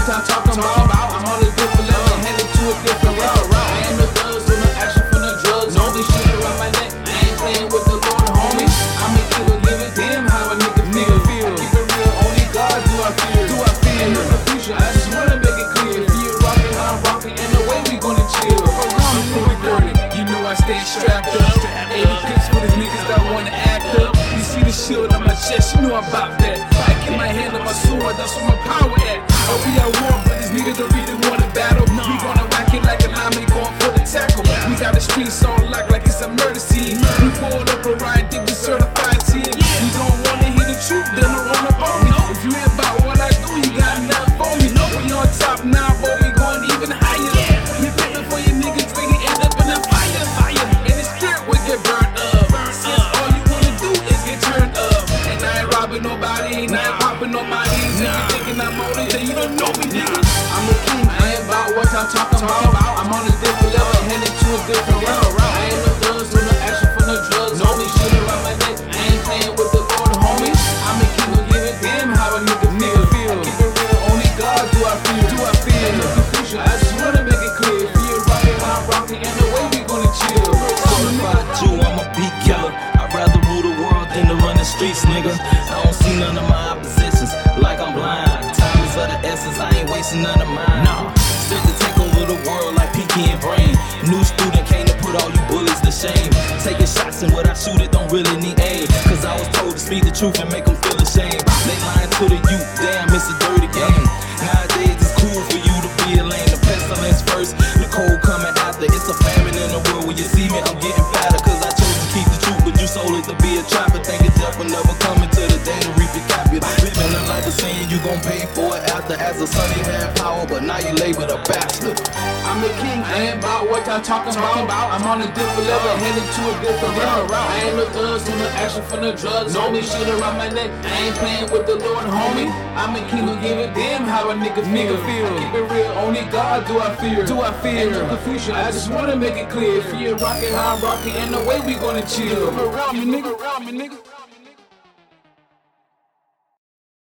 talking about. I'm on a different level, headed to a different route. I ain't no thugs, so no action for the drugs. No, this shit around my neck. I ain't playing with the Lord, homie. I'm a killer, give a damn how a nigga feel. feel. I keep it real, only God do I fear. Do I fear. Ain't no confusion, I just wanna make it clear. If you rockin', I'm rockin', and the way we gonna chill. I'm fully girded, you know I stay strapped up. 80 clips for these niggas that wanna act shield on my chest, you know I'm about that. I keep my hand on my sword, that's where my power at. Oh, we at war for these niggas that ain't popping nobodies. If you thinking I'm on it, then you don't know me, nigga. I'm the king, I ain't about what I'm talking about. I'm on a different level, headed to a different route. I ain't no thugs, no no action for no drugs. No me shit around my neck. I ain't playing with the Lord, homie. I'm a king, don't give a damn how a nigga feel. feel. I keep it real, only God do I feel. Do I feel. No confusion, I just wanna make it clear. If you're rockin', I'm rockin', and the way we gonna chill. Certified Jew, I'm a beat killer. I'd rather rule the world than to run the streets, nigga. I don't see none of my oppositions, None of mine. Nah, straight to take over the world like Pinky and Brain. New student came to put all you bullies to shame. Taking shots and what I shoot it don't really need aim. Cause I was told to speak the truth and make them feel ashamed. They lying to the youth, damn, it's a dirty game. Nowadays it's cool for you to be a lame. The pestilence first, the cold coming after. It's a famine in the world when you see me, I'm getting fatter. Cause I chose to keep the truth, but you sold it to be a trapper. Thinking death will never come into the day to reap your capital. Living a life of sin, you gon' pay. As a son, you had power, but now you labeled a bastard. I'm the king, I ain't about what I'm talking about. I'm on a different level, uh-huh. headed to a different route. I ain't no thugs, no no action for no drugs. No me shit around my neck. I ain't playing with the Lord, homie. I'm a king, don't give a damn how a nigga feel. Nigga feel. I keep it real, only God do I fear. Do I fear. Ain't no confusion, I just wanna make it clear. If you're rockin', I'm rockin', and the way we gonna chill. Around me, nigga. Around me, nigga.